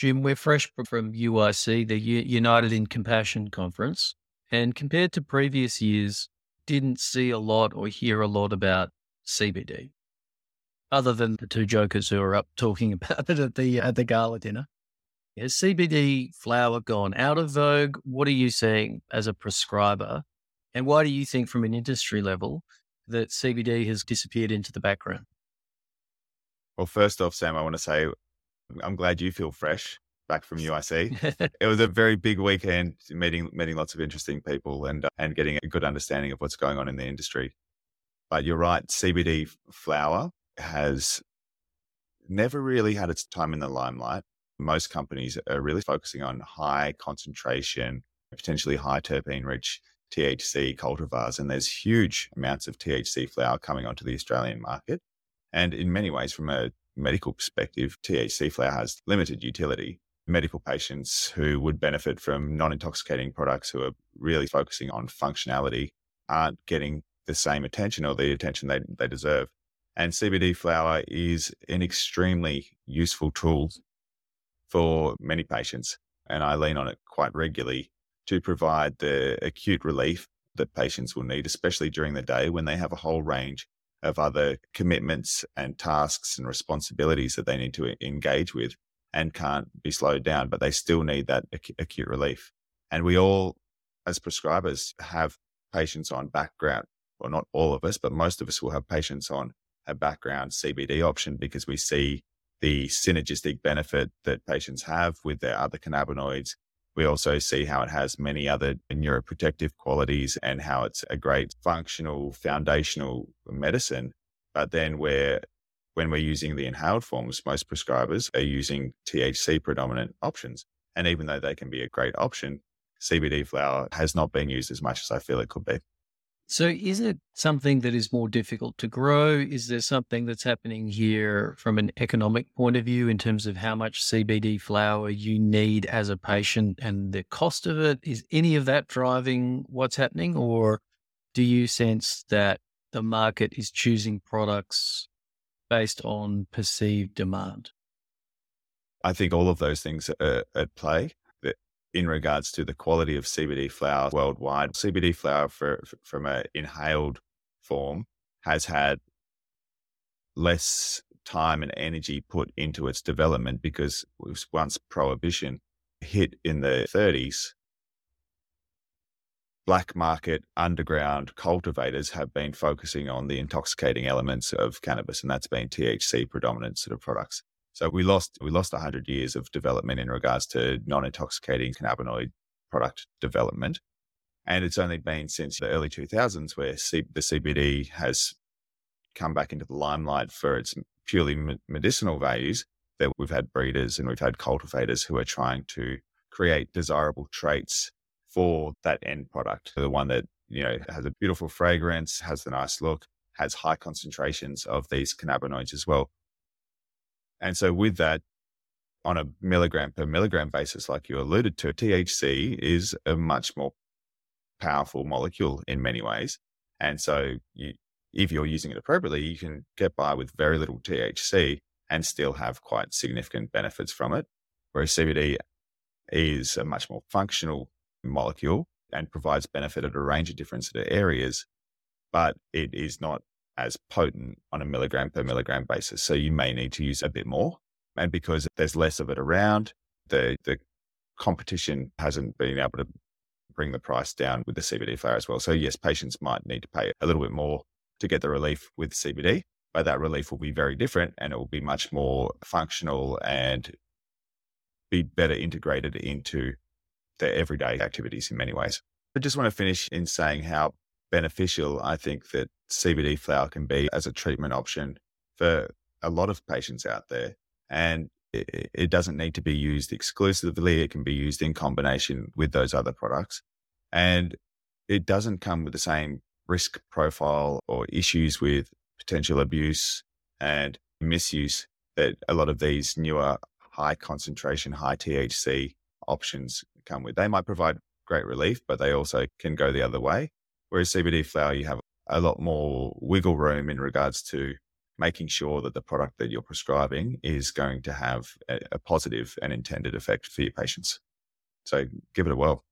Jim, we're fresh from UIC, the United in Compassion conference. And compared to previous years, didn't see a lot or hear a lot about CBD, other than the two jokers who are up talking about it at the at the gala dinner. Has CBD flower gone out of vogue? What are you seeing as a prescriber? And why do you think, from an industry level, that CBD has disappeared into the background? Well, first off, Sam, I want to say I'm glad you feel fresh back from UIC. it was a very big weekend, meeting meeting lots of interesting people and uh, and getting a good understanding of what's going on in the industry. But you're right, CBD flower has never really had its time in the limelight. Most companies are really focusing on high concentration, potentially high terpene rich THC cultivars, and there's huge amounts of THC flower coming onto the Australian market. And in many ways, from a medical perspective, THC flower has limited utility medical patients who would benefit from non intoxicating products who are really focusing on functionality aren't getting the same attention or the attention they, they deserve. And CBD flower is an extremely useful tool for many patients. And I lean on it quite regularly to provide the acute relief that patients will need, especially during the day when they have a whole range of other commitments and tasks and responsibilities that they need to engage with and can't be slowed down, but they still need that ac- acute relief. And we all, as prescribers, have patients on background, well, not all of us, but most of us will have patients on a background CBD option because we see the synergistic benefit that patients have with their other cannabinoids. We also see how it has many other neuroprotective qualities and how it's a great functional foundational medicine. But then we're when we're using the inhaled forms, most prescribers are using THC predominant options. And even though they can be a great option, CBD flower has not been used as much as I feel it could be. So, is it something that is more difficult to grow? Is there something that's happening here from an economic point of view in terms of how much CBD flower you need as a patient and the cost of it? Is any of that driving what's happening? Or do you sense that the market is choosing products based on perceived demand? I think all of those things are at play in regards to the quality of CBD flower worldwide. CBD flower for, from an inhaled form has had less time and energy put into its development because once prohibition hit in the 30s, black market underground cultivators have been focusing on the intoxicating elements of cannabis, and that's been THC predominant sort of products. So we lost we lost 100 years of development in regards to non-intoxicating cannabinoid product development. And it's only been since the early 2000s where C- the CBD has come back into the limelight for its purely medicinal values that we've had breeders and we've had cultivators who are trying to create desirable traits for that end product. The one that, you know, has a beautiful fragrance, has the nice look, has high concentrations of these cannabinoids as well. And so with that, on a milligram per milligram basis, like you alluded to, THC is a much more powerful molecule in many ways. And so you, if you're using it appropriately, you can get by with very little THC and still have quite significant benefits from it. Whereas CBD is a much more functional molecule and provides benefit at a range of different sort of areas, but it is not as potent on a milligram per milligram basis. So you may need to use a bit more. And because there's less of it around, the, the competition hasn't been able to bring the price down with the CBD flower as well. So yes, patients might need to pay a little bit more to get the relief with CBD, but that relief will be very different and it will be much more functional and be better integrated into their everyday activities in many ways. I just want to finish in saying how beneficial I think that CBD flower can be as a treatment option for a lot of patients out there. And it, it doesn't need to be used exclusively. It can be used in combination with those other products. And it doesn't come with the same risk profile or issues with potential abuse and misuse that a lot of these newer high concentration, high THC options come with. They might provide great relief, but they also can go the other way. Whereas CBD flower, you have a lot more wiggle room in regards to making sure that the product that you're prescribing is going to have a, positive and intended effect for your patients. So give it a whirl.